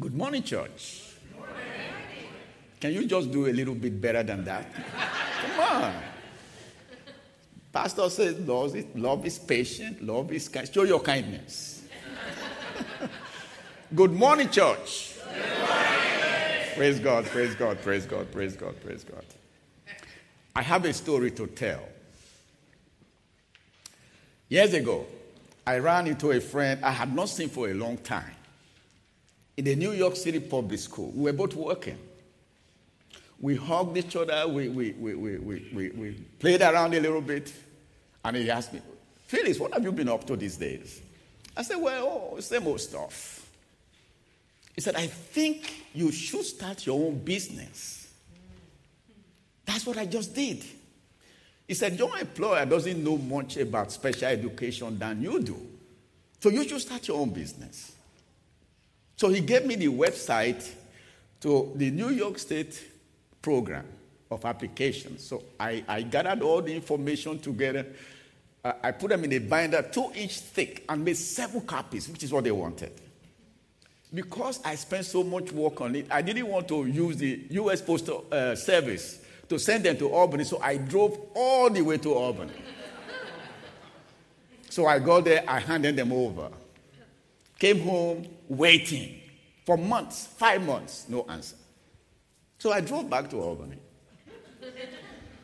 Good morning, church. Can you just do a little bit better than that? Come on. Pastor says love is, love is patient, love is kind. Show your kindness. Good morning, church. Good morning. Praise God, praise God, praise God, praise God, praise God. I have a story to tell. Years ago, I ran into a friend I had not seen for a long time in the New York City public school. We were both working. We hugged each other, we, we, we, we, we, we, played around a little bit, and he asked me, Phyllis, what have you been up to these days? I said, Well, oh, same old stuff. He said, I think you should start your own business. That's what I just did. He said, Your employer doesn't know much about special education than you do. So you should start your own business. So he gave me the website to the New York State program of applications. So I, I gathered all the information together. Uh, I put them in a binder, two inch thick, and made seven copies, which is what they wanted. Because I spent so much work on it, I didn't want to use the U.S. Postal uh, Service to send them to Albany, so I drove all the way to Albany. so I got there, I handed them over. Came home waiting for months, five months, no answer. So I drove back to Albany.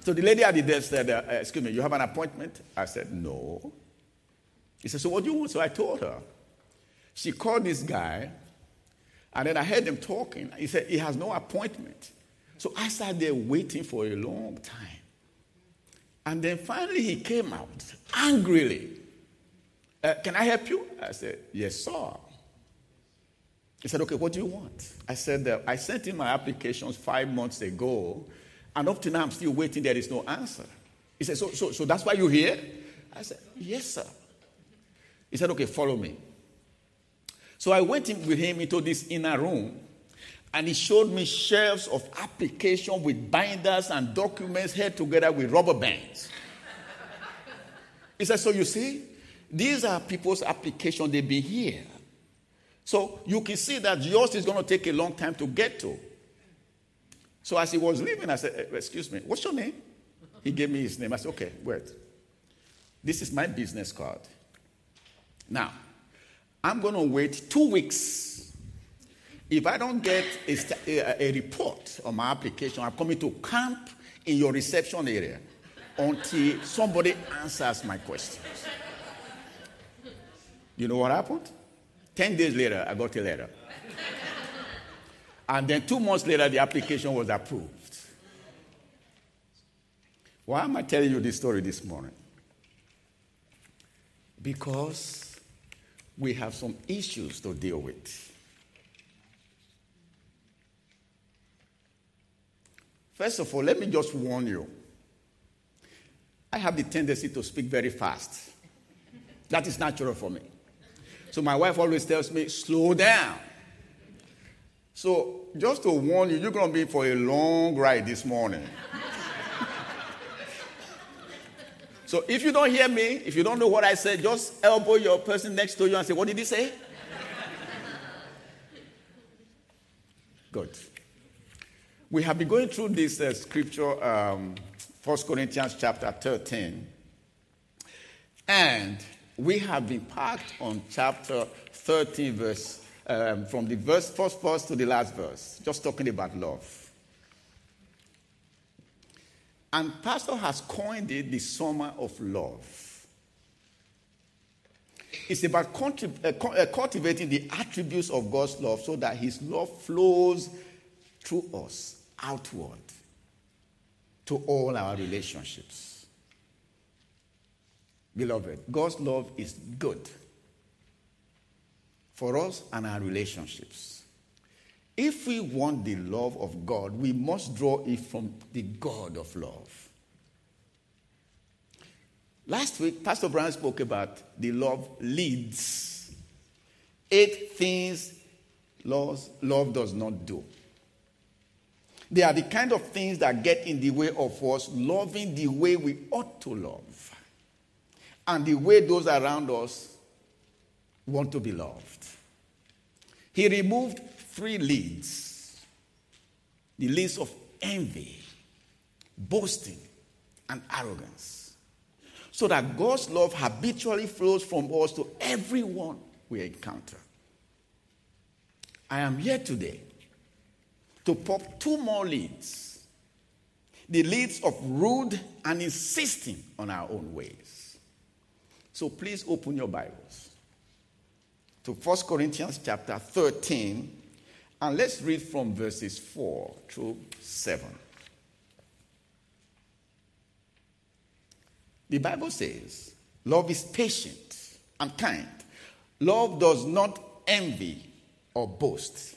So the lady at the desk said, uh, Excuse me, you have an appointment? I said, No. He said, So what do you want? So I told her. She called this guy, and then I heard them talking. He said, He has no appointment. So I sat there waiting for a long time. And then finally he came out angrily. Uh, can I help you? I said, Yes, sir. He said, Okay, what do you want? I said, uh, I sent in my applications five months ago, and up to now I'm still waiting. There is no answer. He said, So, so, so that's why you're here? I said, Yes, sir. He said, Okay, follow me. So I went in with him into this inner room, and he showed me shelves of application with binders and documents held together with rubber bands. he said, So you see, these are people's application, they've been here. So you can see that yours is going to take a long time to get to. So as he was leaving, I said, eh, Excuse me, what's your name? He gave me his name. I said, Okay, wait. This is my business card. Now, I'm going to wait two weeks. If I don't get a, a, a, report on my application, I'm coming to camp in your reception area until somebody answers my questions. You know what happened? 10 days later, I got a letter. and then two months later, the application was approved. Why am I telling you this story this morning? Because we have some issues to deal with. First of all, let me just warn you. I have the tendency to speak very fast. That is natural for me. So my wife always tells me, slow down. So just to warn you, you're going to be for a long ride this morning. so if you don't hear me, if you don't know what I said, just elbow your person next to you and say, What did he say? Good. We have been going through this uh, scripture, um, 1 Corinthians chapter 13. And we have been parked on chapter 13, verse, um, from the verse, first verse to the last verse, just talking about love. And Pastor has coined it the summer of love. It's about uh, uh, cultivating the attributes of God's love so that His love flows through us outward to all our relationships. Beloved, God's love is good for us and our relationships. If we want the love of God, we must draw it from the God of love. Last week, Pastor Brown spoke about the love lids. Eight things love, does not do. They are the kind of things that get in the way of us loving the way we ought to love and the way those around us want to be loved. He removed three lids the lids of envy, boasting, and arrogance. So that God's love habitually flows from us to everyone we encounter. I am here today to pop two more lids the lids of rude and insisting on our own ways. So please open your Bibles to 1 Corinthians chapter 13 and let's read from verses 4 through 7. The Bible says, Love is patient and kind. Love does not envy or boast.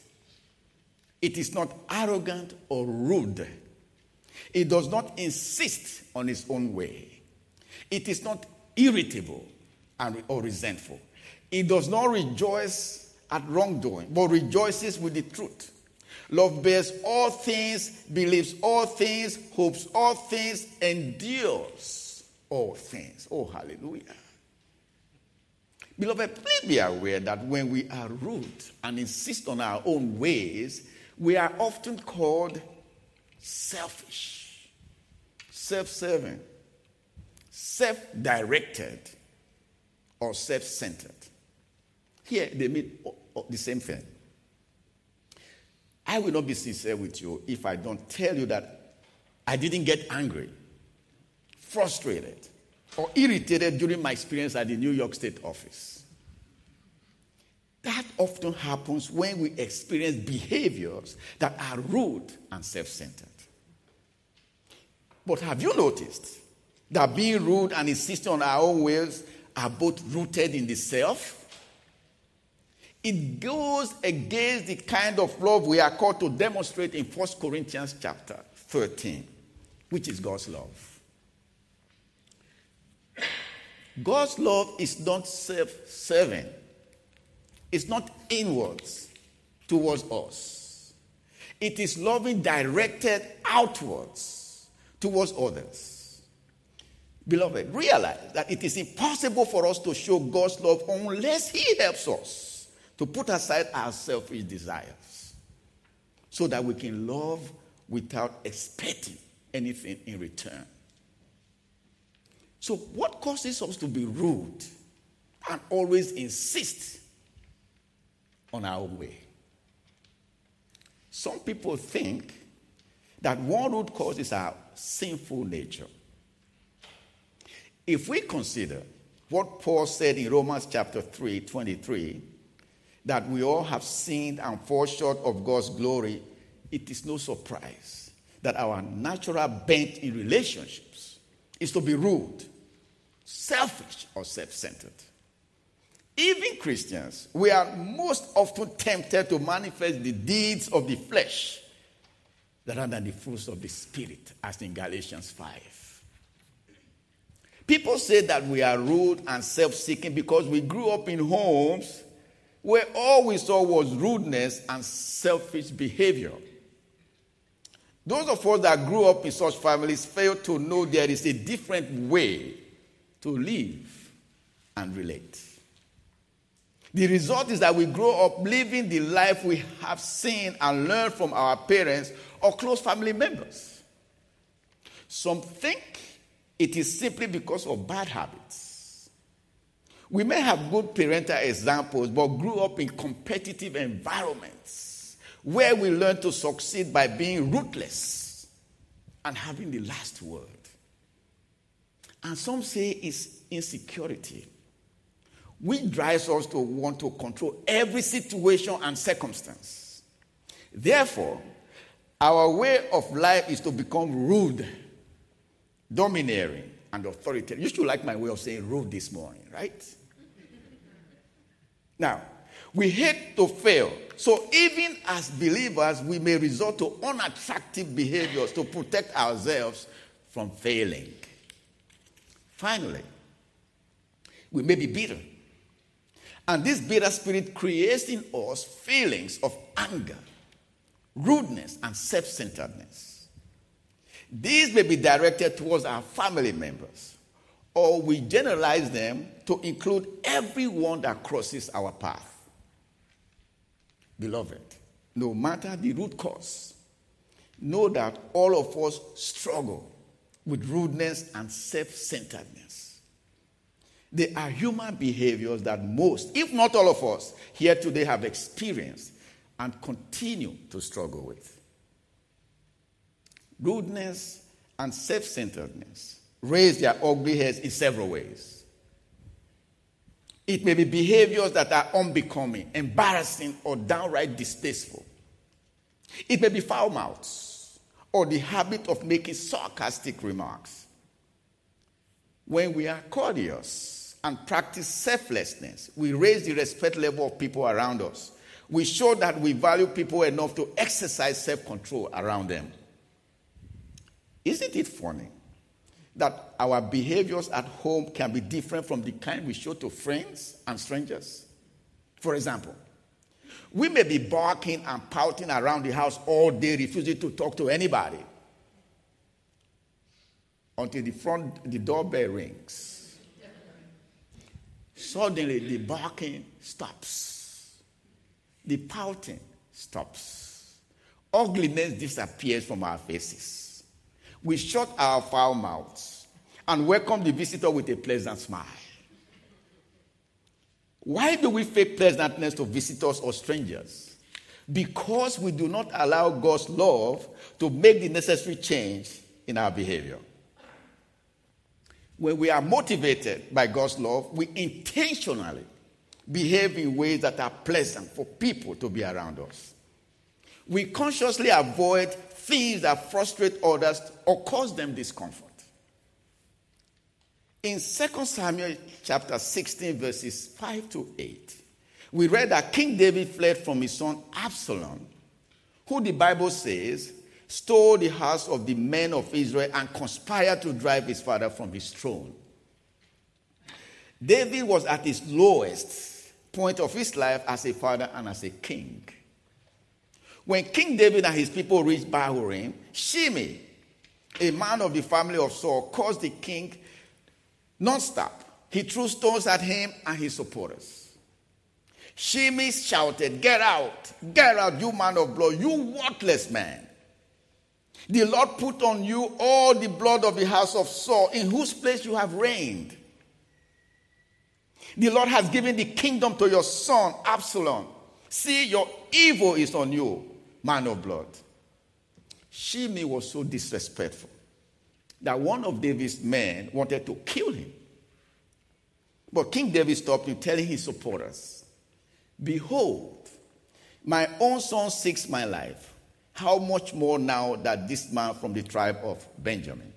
It is not arrogant or rude. It does not insist on its own way. It is not irritable and, or resentful. It does not rejoice at wrongdoing, but rejoices with the truth. Love bears all things, believes all things, hopes all things, endures all things. Oh, hallelujah. Beloved, please be aware that when we are rude and insist on our own ways, we are often called selfish, self serving, self directed, or self centered. Here, they mean oh, oh, the same thing. I will not be sincere with you if I don't tell you that I didn't get angry, frustrated, or irritated during my experience at the New York State office. That often happens when we experience behaviors that are rude and self centered. But have you noticed that being rude and insisting on our own ways are both rooted in the self? It goes against the kind of love we are called to demonstrate in 1 Corinthians chapter 13, which is God's love. God's love is not self serving, it's not inwards towards us. It is loving directed outwards towards others. Beloved, realize that it is impossible for us to show God's love unless He helps us to put aside our selfish desires so that we can love without expecting anything in return. So, what causes us to be rude and always insist on our way? Some people think that one root cause is our sinful nature. If we consider what Paul said in Romans chapter 3 23, that we all have sinned and fall short of God's glory, it is no surprise that our natural bent in relationships is to be rude, selfish, or self centered. Even Christians, we are most often tempted to manifest the deeds of the flesh rather than the fruits of the Spirit, as in Galatians 5. People say that we are rude and self seeking because we grew up in homes where all we saw was rudeness and selfish behavior. Those of us that grew up in such families fail to know there is a different way to live and relate. The result is that we grow up living the life we have seen and learned from our parents or close family members. Some think it is simply because of bad habits. We may have good parental examples, but grew up in competitive environments where we learn to succeed by being ruthless and having the last word. And some say it's insecurity, which drives us to want to control every situation and circumstance. Therefore, our way of life is to become rude, domineering, and authoritarian. You should like my way of saying rude this morning, right? Now, we hate to fail. So, even as believers, we may resort to unattractive behaviors to protect ourselves from failing. Finally, we may be bitter. And this bitter spirit creates in us feelings of anger, rudeness, and self centeredness. These may be directed towards our family members, or we generalize them to include everyone that crosses our path. Beloved, no matter the root cause, know that all of us struggle with rudeness and self centeredness. They are human behaviors that most, if not all of us, here today have experienced and continue to struggle with. Rudeness and self centeredness raise their ugly heads in several ways. It may be behaviors that are unbecoming, embarrassing, or downright distasteful. It may be foul mouths or the habit of making sarcastic remarks. When we are courteous and practice selflessness, we raise the respect level of people around us. We show that we value people enough to exercise self control around them. Isn't it funny that our behaviors at home can be different from the kind we show to friends and strangers? For example, we may be barking and pouting around the house all day, refusing to talk to anybody until the front the doorbell rings. Suddenly, the barking stops, the pouting stops, ugliness disappears from our faces we shut our foul mouths and welcome the visitor with a pleasant smile. Why do we fake pleasantness to visitors or strangers? Because we do not allow God's love to make the necessary change in our behavior. When we are motivated by God's love, we intentionally behave in ways that are pleasant for people to be around us. We consciously avoid things that frustrate others or cause them discomfort. In 2 Samuel chapter 16, verses 5 to 8, we read that King David fled from his son Absalom, who the Bible says stole the house of the men of Israel and conspired to drive his father from his throne. David was at his lowest point of his life as a father and as a king. When King David and his people reached Bahurim, Shimei, a man of the family of Saul, caused the king nonstop. He threw stones at him and his supporters. Shimei shouted, Get out! Get out, you man of blood, you worthless man. The Lord put on you all the blood of the house of Saul, in whose place you have reigned. The Lord has given the kingdom to your son, Absalom. See, your evil is on you man of blood. Shimei was so disrespectful that one of David's men wanted to kill him. But King David stopped him, telling his supporters, Behold, my own son seeks my life. How much more now that this man from the tribe of Benjamin?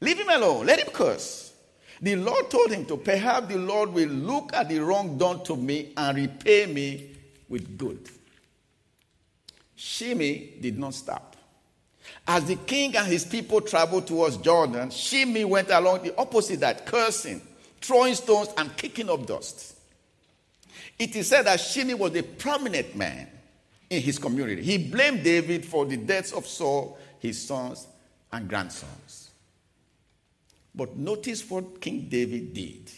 Leave him alone, let him curse. The Lord told him to, perhaps the Lord will look at the wrong done to me and repay me with good. Shimei did not stop. As the king and his people traveled towards Jordan, Shimei went along the opposite that, cursing, throwing stones, and kicking up dust. It is said that Shimei was a prominent man in his community. He blamed David for the deaths of Saul, his sons, and grandsons. But notice what King David did.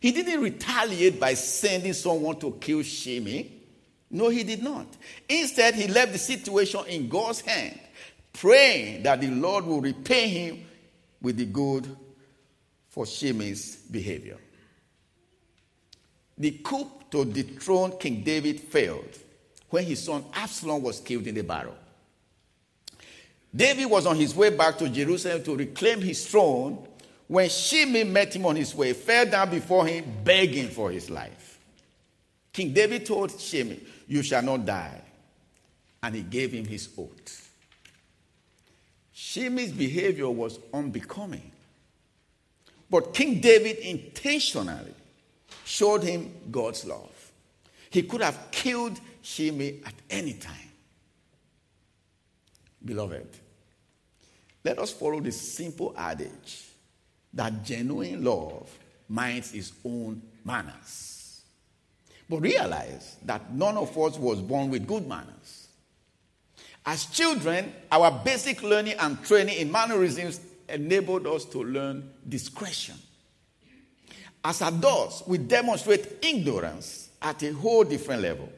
He didn't retaliate by sending someone to kill Shimei. No, he did not. Instead, he left the situation in God's hand, praying that the Lord will repay him with the good for Shimei's behavior. The coup to dethrone King David failed when his son Absalom was killed in the battle. David was on his way back to Jerusalem to reclaim his throne when Shimei met him on his way, fell down before him, begging for his life. King David told Shimei, You shall not die. And he gave him his oath. Shimei's behavior was unbecoming. But King David intentionally showed him God's love. He could have killed Shimei at any time. Beloved, let us follow the simple adage that genuine love minds its own manners. But realize that none of us was born with good manners. As children, our basic learning and training in mannerisms enabled us to learn discretion. As adults, we demonstrate ignorance at a whole different level.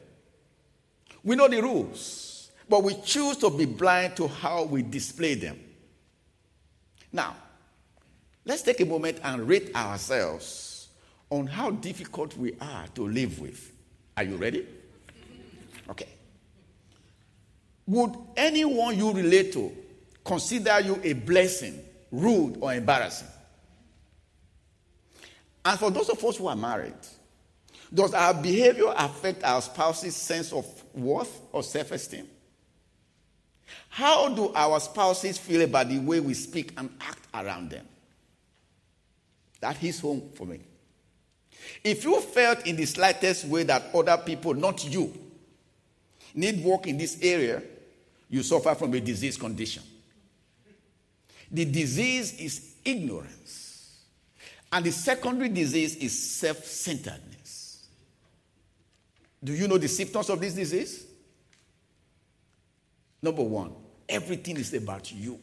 We know the rules, but we choose to be blind to how we display them. Now, let's take a moment and rate ourselves on how difficult we are to live with. Are you ready? Okay. Would anyone you relate to consider you a blessing, rude, or embarrassing? And for those of us who are married, does our behavior affect our spouse's sense of worth or self esteem? How do our spouses feel about the way we speak and act around them? That hits home for me. If you felt in the slightest way that other people, not you, need work in this area, you suffer from a disease condition. The disease is ignorance. And the secondary disease is self centeredness. Do you know the symptoms of this disease? Number one, everything is about you.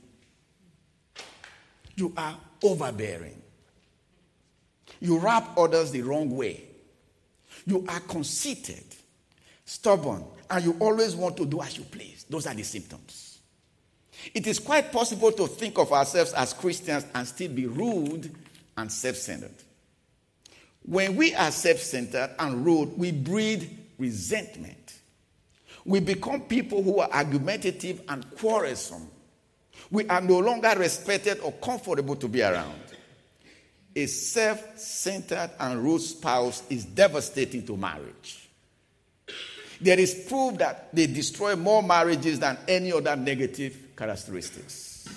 You are overbearing. You rub others the wrong way. You are conceited, stubborn, and you always want to do as you please. Those are the symptoms. It is quite possible to think of ourselves as Christians and still be rude and self centered. When we are self centered and rude, we breed resentment. We become people who are argumentative and quarrelsome. We are no longer respected or comfortable to be around. A self centered and rude spouse is devastating to marriage. There is proof that they destroy more marriages than any other negative characteristics.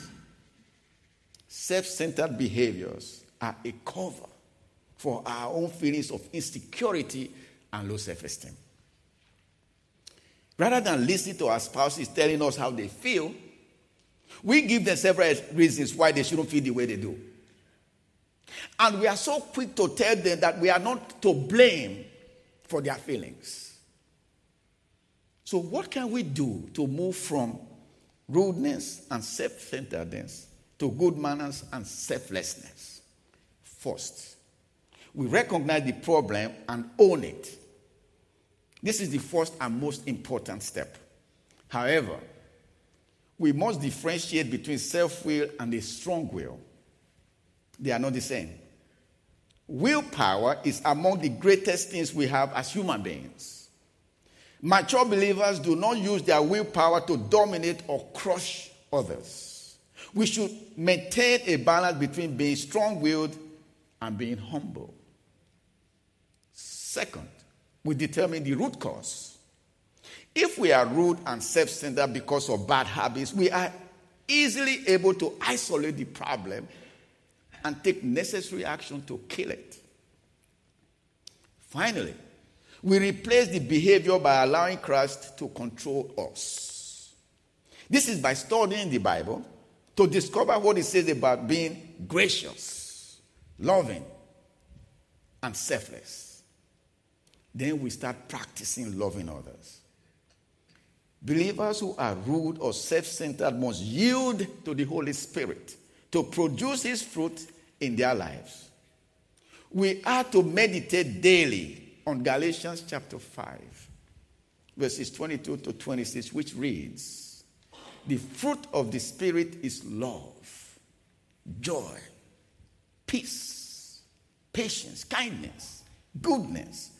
Self centered behaviors are a cover for our own feelings of insecurity and low self esteem. Rather than listening to our spouses telling us how they feel, we give them several reasons why they shouldn't feel the way they do. And we are so quick to tell them that we are not to blame for their feelings. So, what can we do to move from rudeness and self centeredness to good manners and selflessness? First, we recognize the problem and own it. This is the first and most important step. However, we must differentiate between self will and a strong will. They are not the same. Willpower is among the greatest things we have as human beings. Mature believers do not use their willpower to dominate or crush others. We should maintain a balance between being strong willed and being humble. Second, we determine the root cause. If we are rude and self centered because of bad habits, we are easily able to isolate the problem and take necessary action to kill it. Finally, we replace the behavior by allowing Christ to control us. This is by studying the Bible to discover what it says about being gracious, loving, and selfless. Then we start practicing loving others. Believers who are rude or self centered must yield to the Holy Spirit to produce His fruit in their lives. We are to meditate daily on Galatians chapter 5, verses 22 to 26, which reads The fruit of the Spirit is love, joy, peace, patience, kindness, goodness,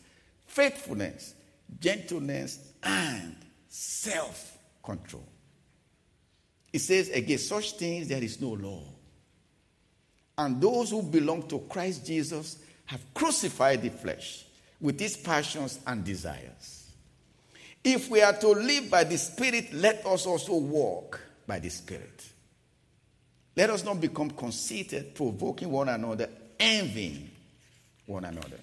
faithfulness, gentleness, and self control. It says, Against such things there is no law. And those who belong to Christ Jesus have crucified the flesh with its passions and desires. If we are to live by the Spirit, let us also walk by the Spirit. Let us not become conceited, provoking one another, envying one another.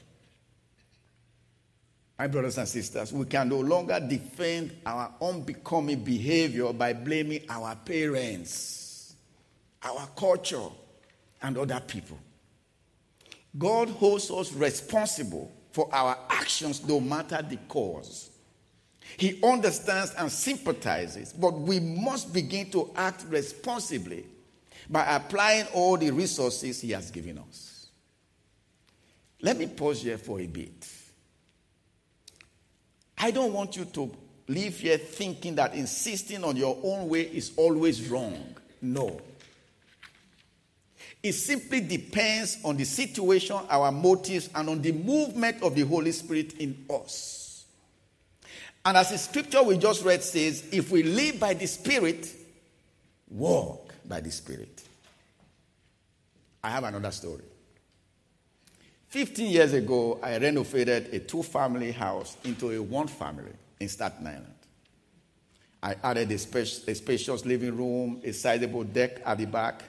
My brothers and sisters, we can no longer defend our unbecoming behavior by blaming our parents, our culture, and other people. God holds us responsible for our actions no matter the cause. He understands and sympathizes, but we must begin to act responsibly by applying all the resources He has given us. Let me pause here for a bit. I don't want you to live here thinking that insisting on your own way is always wrong. No. It simply depends on the situation, our motives, and on the movement of the Holy Spirit in us. And as the scripture we just read says, if we live by the Spirit, walk by the Spirit. I have another story. 15 years ago, I renovated a two family house into a one family in Staten Island. I added a, a spacious living room, a sizable deck at the back,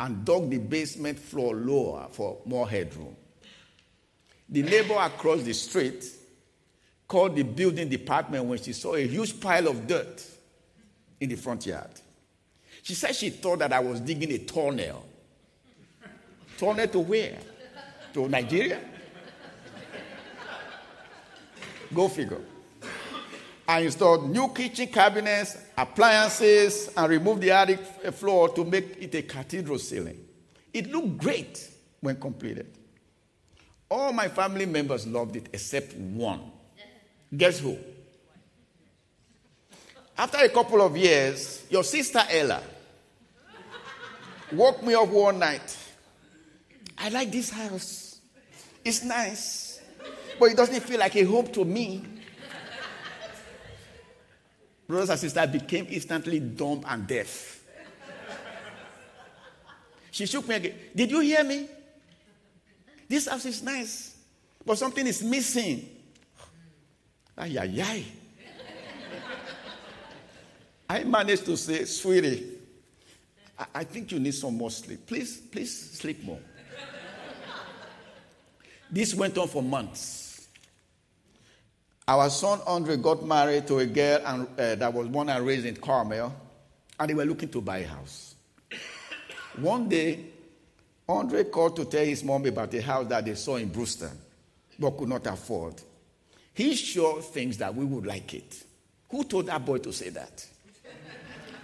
and dug the basement floor lower for more headroom. The neighbor across the street called the building department when she saw a huge pile of dirt in the front yard. She said she thought that I was digging a tunnel. Tunnel to where? To Nigeria? Go figure. I installed new kitchen cabinets, appliances, and removed the attic floor to make it a cathedral ceiling. It looked great when completed. All my family members loved it except one. Guess who? After a couple of years, your sister Ella woke me up one night. I like this house. It's nice, but it doesn't feel like a home to me brothers and sisters became instantly dumb and deaf. she shook me again. Did you hear me? This house is nice, but something is missing. Ay, ay, ay. I managed to say, sweetie, I, I think you need some more sleep. Please, please sleep more. this went on for months. Our son Andre got married to a girl and, uh, that was born and raised in Carmel, and they were looking to buy a house. One day, Andre called to tell his mom about a house that they saw in Brewster, but could not afford. He sure thinks that we would like it. Who told that boy to say that?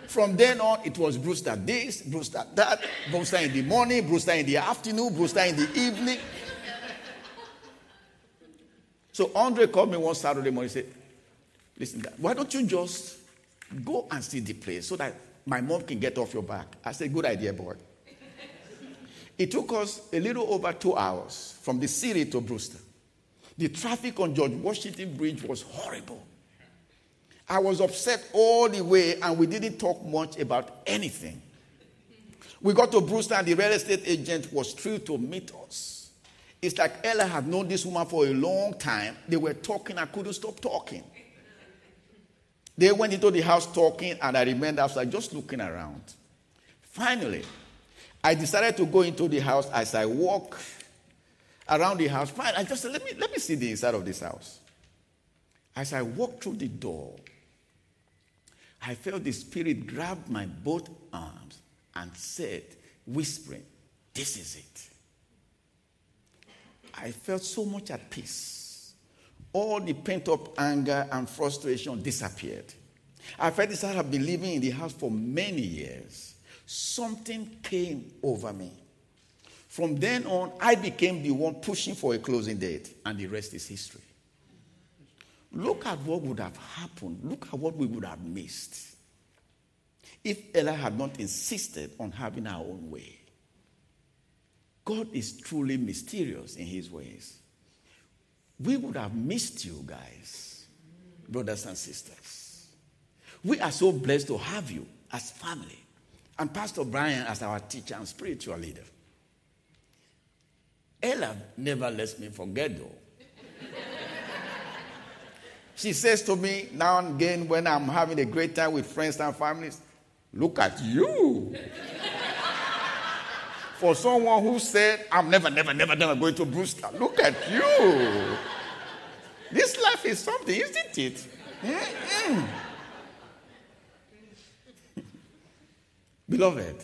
From then on, it was Brewster this, Brewster that, Brewster in the morning, Brewster in the afternoon, Brewster in the evening. So Andre called me one Saturday morning and said, Listen, why don't you just go and see the place so that my mom can get off your back? I said, Good idea, boy. it took us a little over two hours from the city to Brewster. The traffic on George Washington Bridge was horrible. I was upset all the way, and we didn't talk much about anything. We got to Brewster, and the real estate agent was thrilled to meet us. It's like Ella had known this woman for a long time. They were talking, I couldn't stop talking. They went into the house talking, and I remained outside just looking around. Finally, I decided to go into the house as I walk around the house. Fine, I just said, let me, let me see the inside of this house. As I walked through the door, I felt the Spirit grab my both arms and said, whispering, This is it. I felt so much at peace. All the pent up anger and frustration disappeared. I felt this I had been living in the house for many years. Something came over me. From then on, I became the one pushing for a closing date, and the rest is history. Look at what would have happened. Look at what we would have missed if Ella had not insisted on having her own way. God is truly mysterious in his ways. We would have missed you guys, brothers and sisters. We are so blessed to have you as family and Pastor Brian as our teacher and spiritual leader. Ella never lets me forget though. she says to me now and again when I'm having a great time with friends and families, look at you for someone who said, I'm never, never, never, never going to Brewster. Look at you. This life is something, isn't it? Mm-mm. Beloved,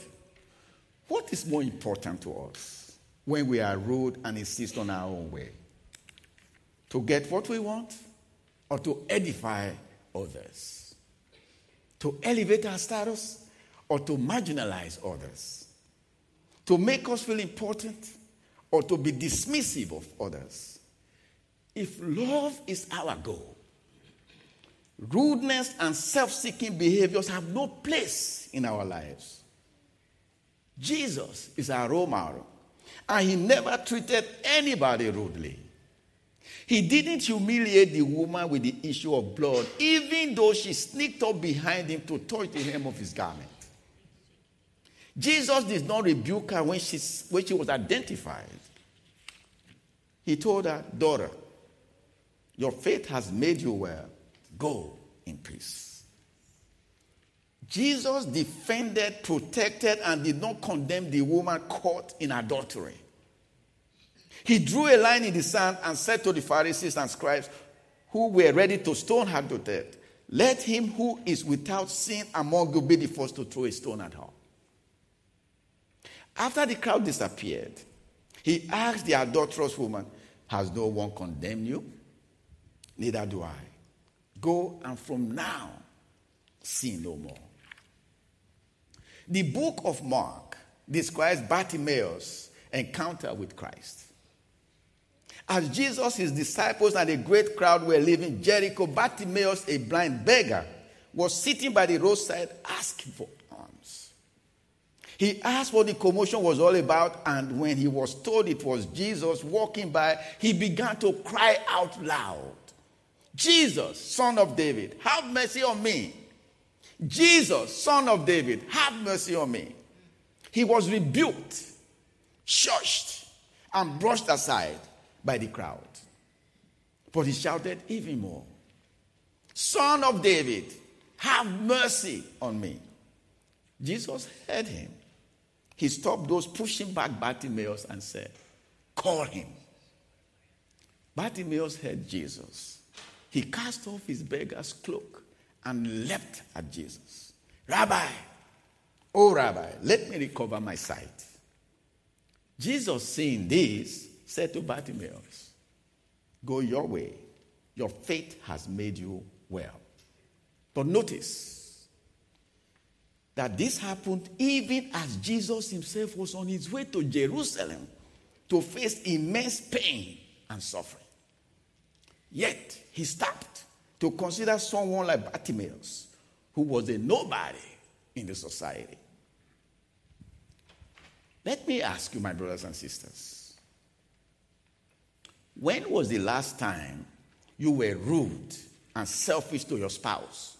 what is more important to us when we are rude and insist on our own way? To get what we want or to edify others? To elevate our status or to marginalize others? To make us feel important or to be dismissive of others. If love is our goal, Rudeness and self seeking behaviors have no place in our lives. Jesus is our role model, and he never treated anybody rudely. He didn't humiliate the woman with the issue of blood, even though she sneaked up behind him to touch the hem of his garment. Jesus did not rebuke her when she, when she was identified. He told her, Daughter, your faith has made you well. Go in peace. Jesus defended, protected, and did not condemn the woman caught in adultery. He drew a line in the sand and said to the Pharisees and scribes who were ready to stone her to death, Let him who is without sin among you be the first to throw a stone at her. After the crowd disappeared, he asked the adulterous woman, Has no one condemned you? Neither do I. Go and from now sin no more. The book of Mark describes Bartimaeus' encounter with Christ. As Jesus, his disciples, and a great crowd were leaving Jericho, Bartimaeus, a blind beggar, was sitting by the roadside asking for. He asked what the commotion was all about, and when he was told it was Jesus walking by, he began to cry out loud Jesus, son of David, have mercy on me. Jesus, son of David, have mercy on me. He was rebuked, shushed, and brushed aside by the crowd. But he shouted even more Son of David, have mercy on me. Jesus heard him. He stopped those pushing back Bartimaeus and said, Call him. Bartimaeus heard Jesus. He cast off his beggar's cloak and leapt at Jesus. Rabbi, oh Rabbi, let me recover my sight. Jesus, seeing this, said to Bartimaeus, Go your way. Your faith has made you well. But notice that this happened even as Jesus himself was on his way to Jerusalem to face immense pain and suffering. Yet he stopped to consider someone like Bartimaeus, who was a nobody in the society. Let me ask you, my brothers and sisters when was the last time you were rude and selfish to your spouse,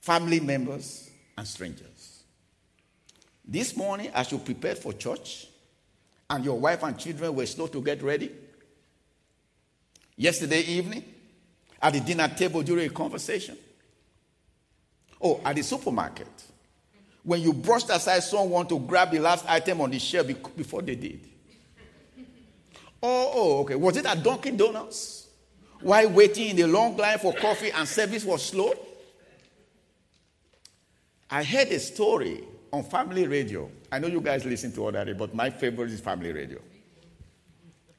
family members, and strangers? This morning, as you prepared for church and your wife and children were slow to get ready, yesterday evening, at the dinner table during a conversation, oh, at the supermarket, when you brushed aside someone to grab the last item on the shelf before they did. Oh, oh, okay. Was it at Dunkin' Donuts? While waiting in the long line for coffee and service was slow? I heard a story on family radio. I know you guys listen to other, but my favorite is family radio.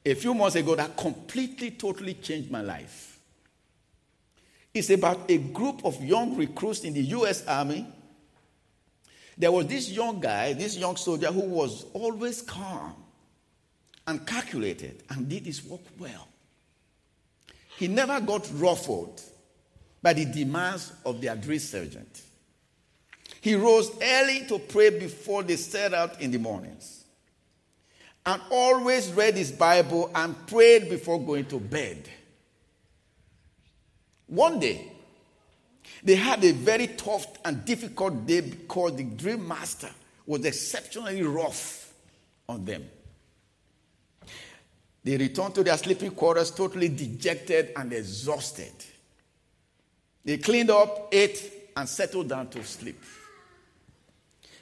A few months ago, that completely, totally changed my life. It's about a group of young recruits in the U.S. Army. There was this young guy, this young soldier, who was always calm and calculated and did his work well. He never got ruffled by the demands of the drill sergeant. He rose early to pray before they set out in the mornings and always read his Bible and prayed before going to bed. One day, they had a very tough and difficult day because the drill master was exceptionally rough on them. They returned to their sleeping quarters totally dejected and exhausted. They cleaned up, ate, and settled down to sleep.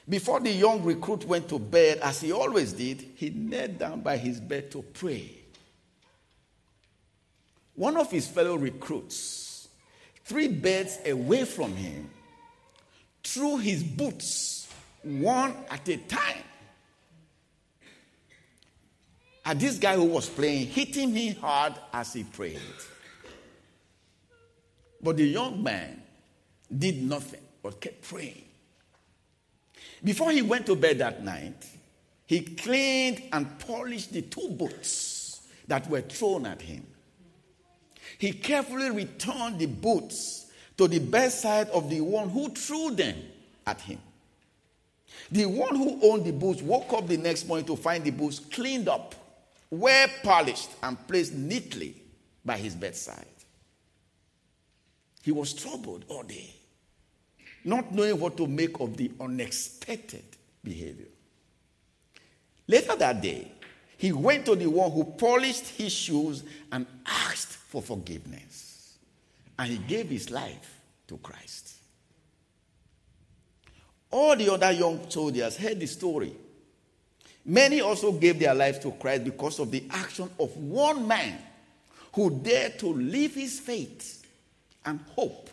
Before the young recruit went to bed, as he always did, he knelt down by his bed to pray. One of his fellow recruits, three beds away from him, threw his boots one at a time at this guy who was praying, hitting him hard as he prayed. But the young man did nothing but kept praying. Before he went to bed that night, he cleaned and polished the two boots that were thrown at him. He carefully returned the boots to the bedside of the one who threw them at him. The one who owned the boots woke up the next morning to find the boots cleaned up, well polished, and placed neatly by his bedside. He was troubled all day, not knowing what to make of the unexpected behavior. Later that day, he went to the one who polished his shoes and asked for forgiveness. And he gave his life to Christ. All the other young soldiers heard the story. Many also gave their lives to Christ because of the action of one man who dared to leave his faith and hope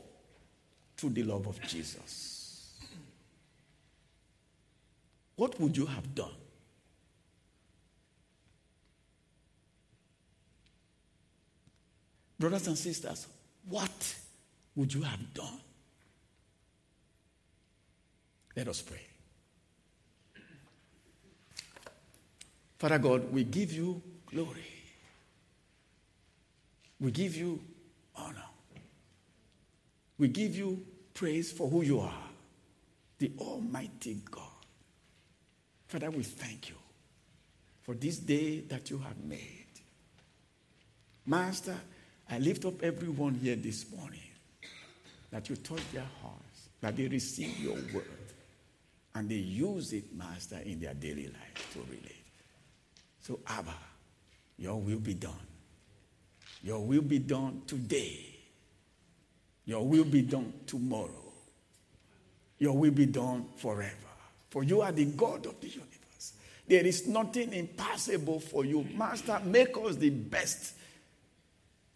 through the love of Jesus. What would you have done? Brothers and sisters, what would you have done? Let us pray. Father God, we give you glory. We give you honor. We give you praise for who you are, the Almighty God. Father, we thank you for this day that you have made. Master, I lift up everyone here this morning that you touch their hearts, that they receive your word, and they use it, Master, in their daily life to relate. So, Abba, your will be done. Your will be done today. Your will be done tomorrow. Your will be done forever. For you are the God of the universe. There is nothing impossible for you. Master, make us the best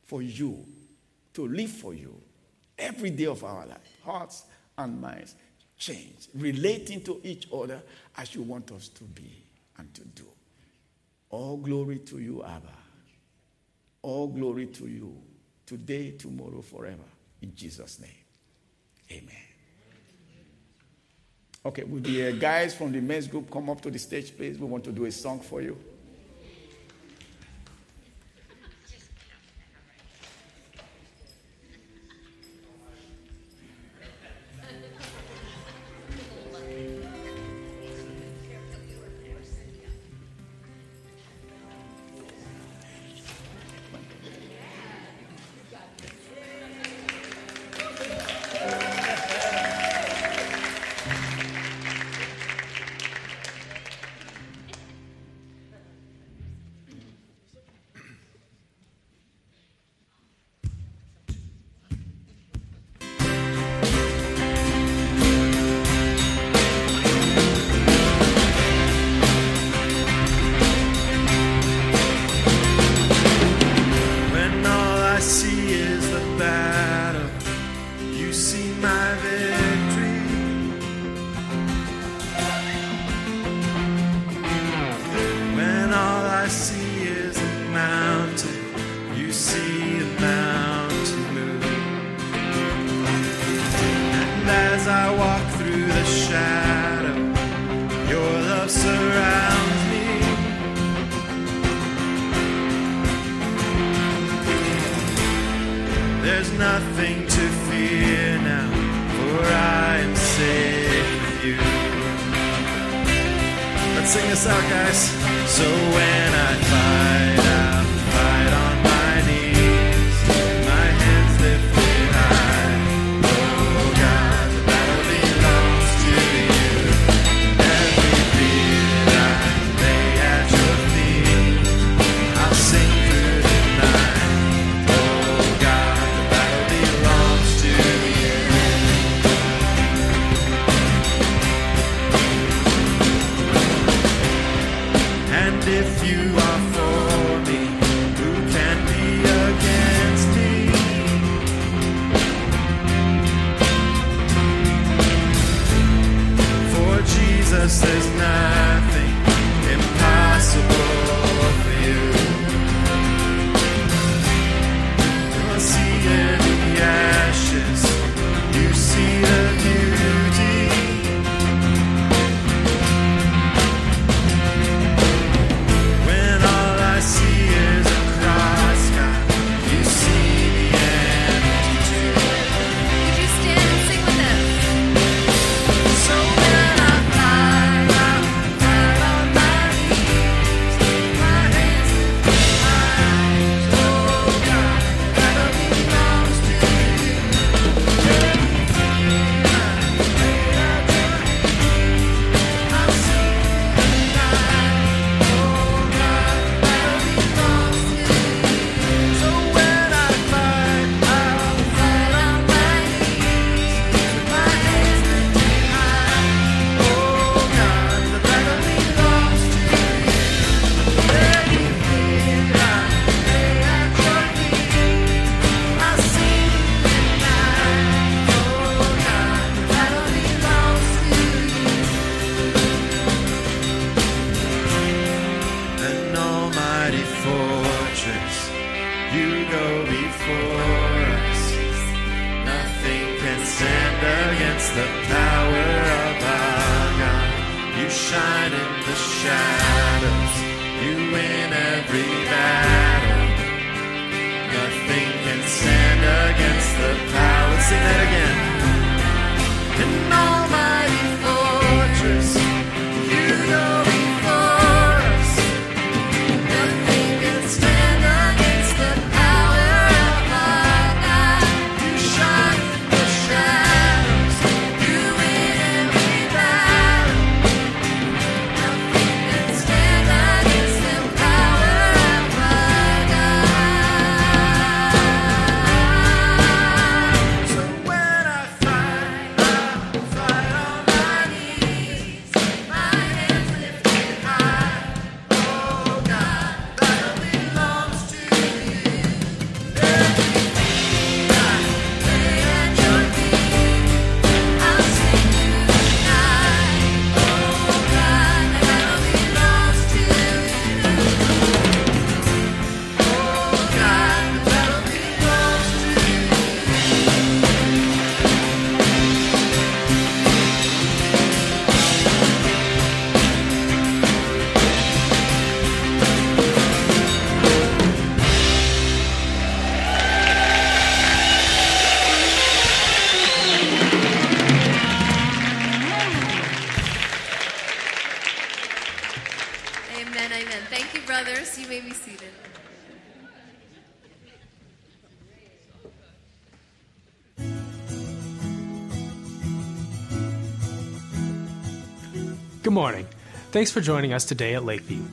for you, to live for you every day of our life. Hearts and minds change, relating to each other as you want us to be and to do. All glory to you, Abba. All glory to you, today, tomorrow, forever. In Jesus' name. Amen. Okay, will the uh, guys from the men's group come up to the stage, please? We want to do a song for you. as I walk through the shadow. Your love surrounds me. There's nothing to fear now, for I am safe with you. Let's sing this out, guys. So when I Good morning. Thanks for joining us today at Lakeview.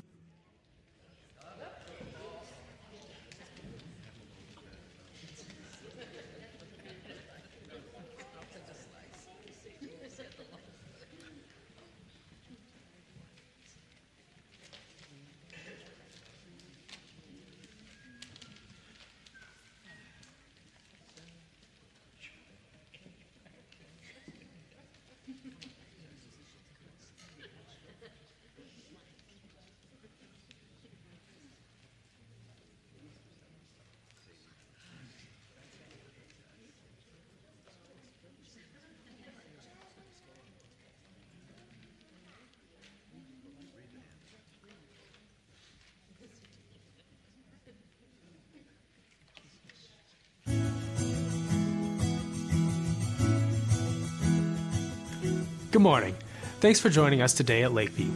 Morning. Thanks for joining us today at Lakeview.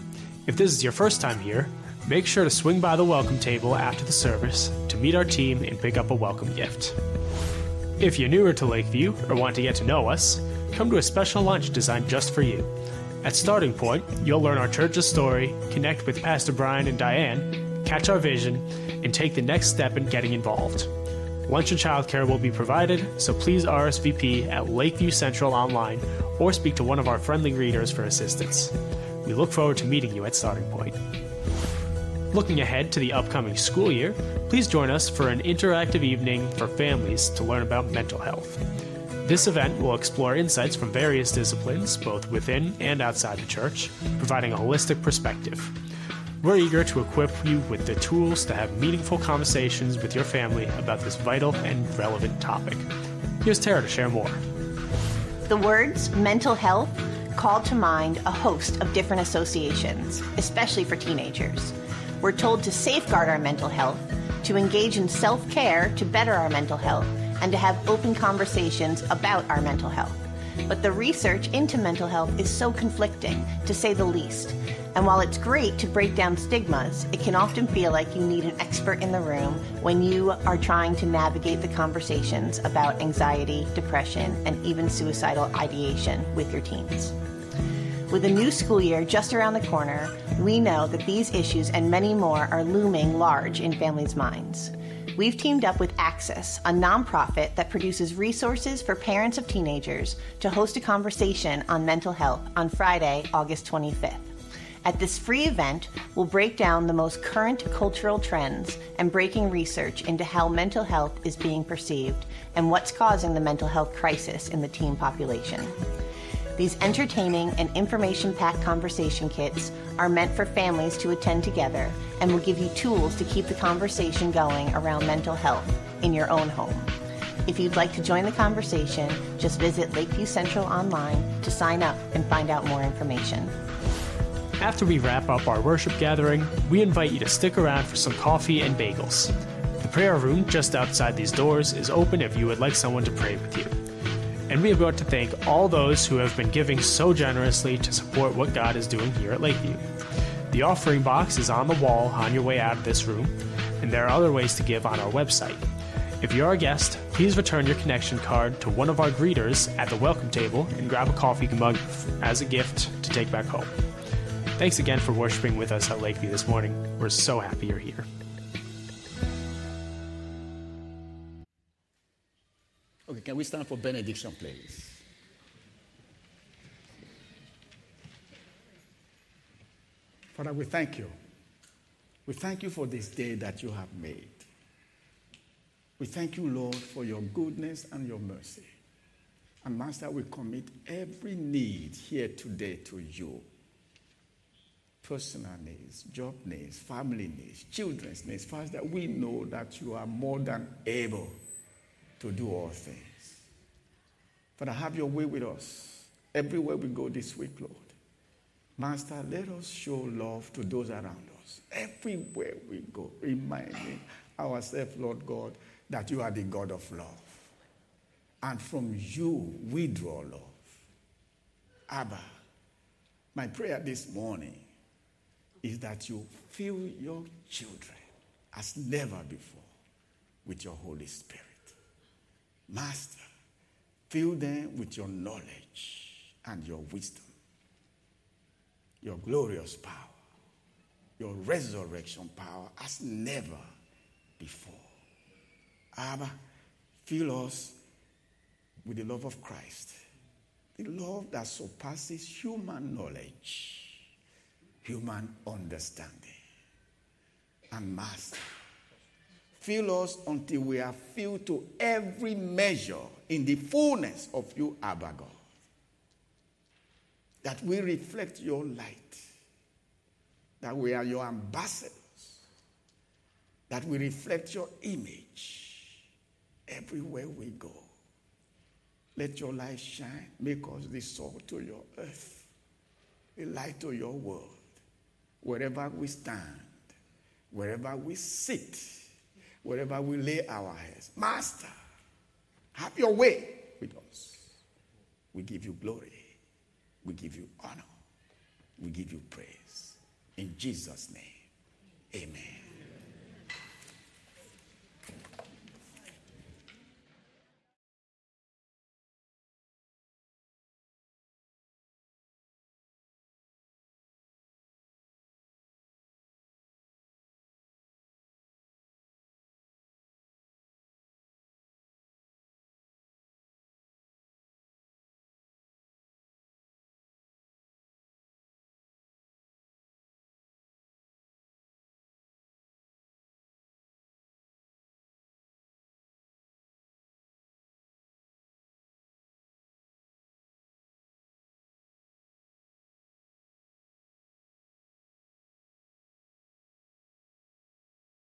If this is your first time here, make sure to swing by the welcome table after the service to meet our team and pick up a welcome gift. If you're newer to Lakeview or want to get to know us, come to a special lunch designed just for you. At Starting Point, you'll learn our church's story, connect with Pastor Brian and Diane, catch our vision, and take the next step in getting involved. Lunch and childcare will be provided, so please RSVP at Lakeview Central online or speak to one of our friendly readers for assistance. We look forward to meeting you at Starting Point. Looking ahead to the upcoming school year, please join us for an interactive evening for families to learn about mental health. This event will explore insights from various disciplines, both within and outside the church, providing a holistic perspective. We're eager to equip you with the tools to have meaningful conversations with your family about this vital and relevant topic. Here's Tara to share more. The words mental health call to mind a host of different associations, especially for teenagers. We're told to safeguard our mental health, to engage in self care to better our mental health, and to have open conversations about our mental health. But the research into mental health is so conflicting, to say the least. And while it's great to break down stigmas, it can often feel like you need an expert in the room when you are trying to navigate the conversations about anxiety, depression, and even suicidal ideation with your teens. With a new school year just around the corner, we know that these issues and many more are looming large in families' minds. We've teamed up with Axis, a nonprofit that produces resources for parents of teenagers, to host a conversation on mental health on Friday, August 25th. At this free event, we'll break down the most current cultural trends and breaking research into how mental health is being perceived and what's causing the mental health crisis in the teen population. These entertaining and information packed conversation kits are meant for families to attend together and will give you tools to keep the conversation going around mental health in your own home. If you'd like to join the conversation, just visit Lakeview Central online to sign up and find out more information. After we wrap up our worship gathering, we invite you to stick around for some coffee and bagels. The prayer room just outside these doors is open if you would like someone to pray with you. And we want to thank all those who have been giving so generously to support what God is doing here at Lakeview. The offering box is on the wall on your way out of this room, and there are other ways to give on our website. If you're a guest, please return your connection card to one of our greeters at the welcome table and grab a coffee mug as a gift to take back home. Thanks again for worshiping with us at Lakeview this morning. We're so happy you're here. Okay, can we stand for benediction, please? Father, we thank you. We thank you for this day that you have made. We thank you, Lord, for your goodness and your mercy. And Master, we commit every need here today to you personal needs, job needs, family needs, children's needs. Father, we know that you are more than able to do all things. Father, have your way with us everywhere we go this week, Lord. Master, let us show love to those around us. Everywhere we go, reminding ourselves, Lord God, that you are the God of love. And from you, we draw love. Abba, my prayer this morning is that you fill your children as never before with your Holy Spirit. Master, fill them with your knowledge and your wisdom, your glorious power, your resurrection power as never before. Abba, fill us with the love of Christ, the love that surpasses human knowledge, human understanding. And Master, fill us until we are filled to every measure in the fullness of you, Abba God. That we reflect your light, that we are your ambassadors, that we reflect your image everywhere we go. Let your light shine. Make us the salt to your earth, the light to your world. Wherever we stand, wherever we sit, wherever we lay our heads. Master, have your way with us. We give you glory. We give you honor. We give you praise. In Jesus' name, amen.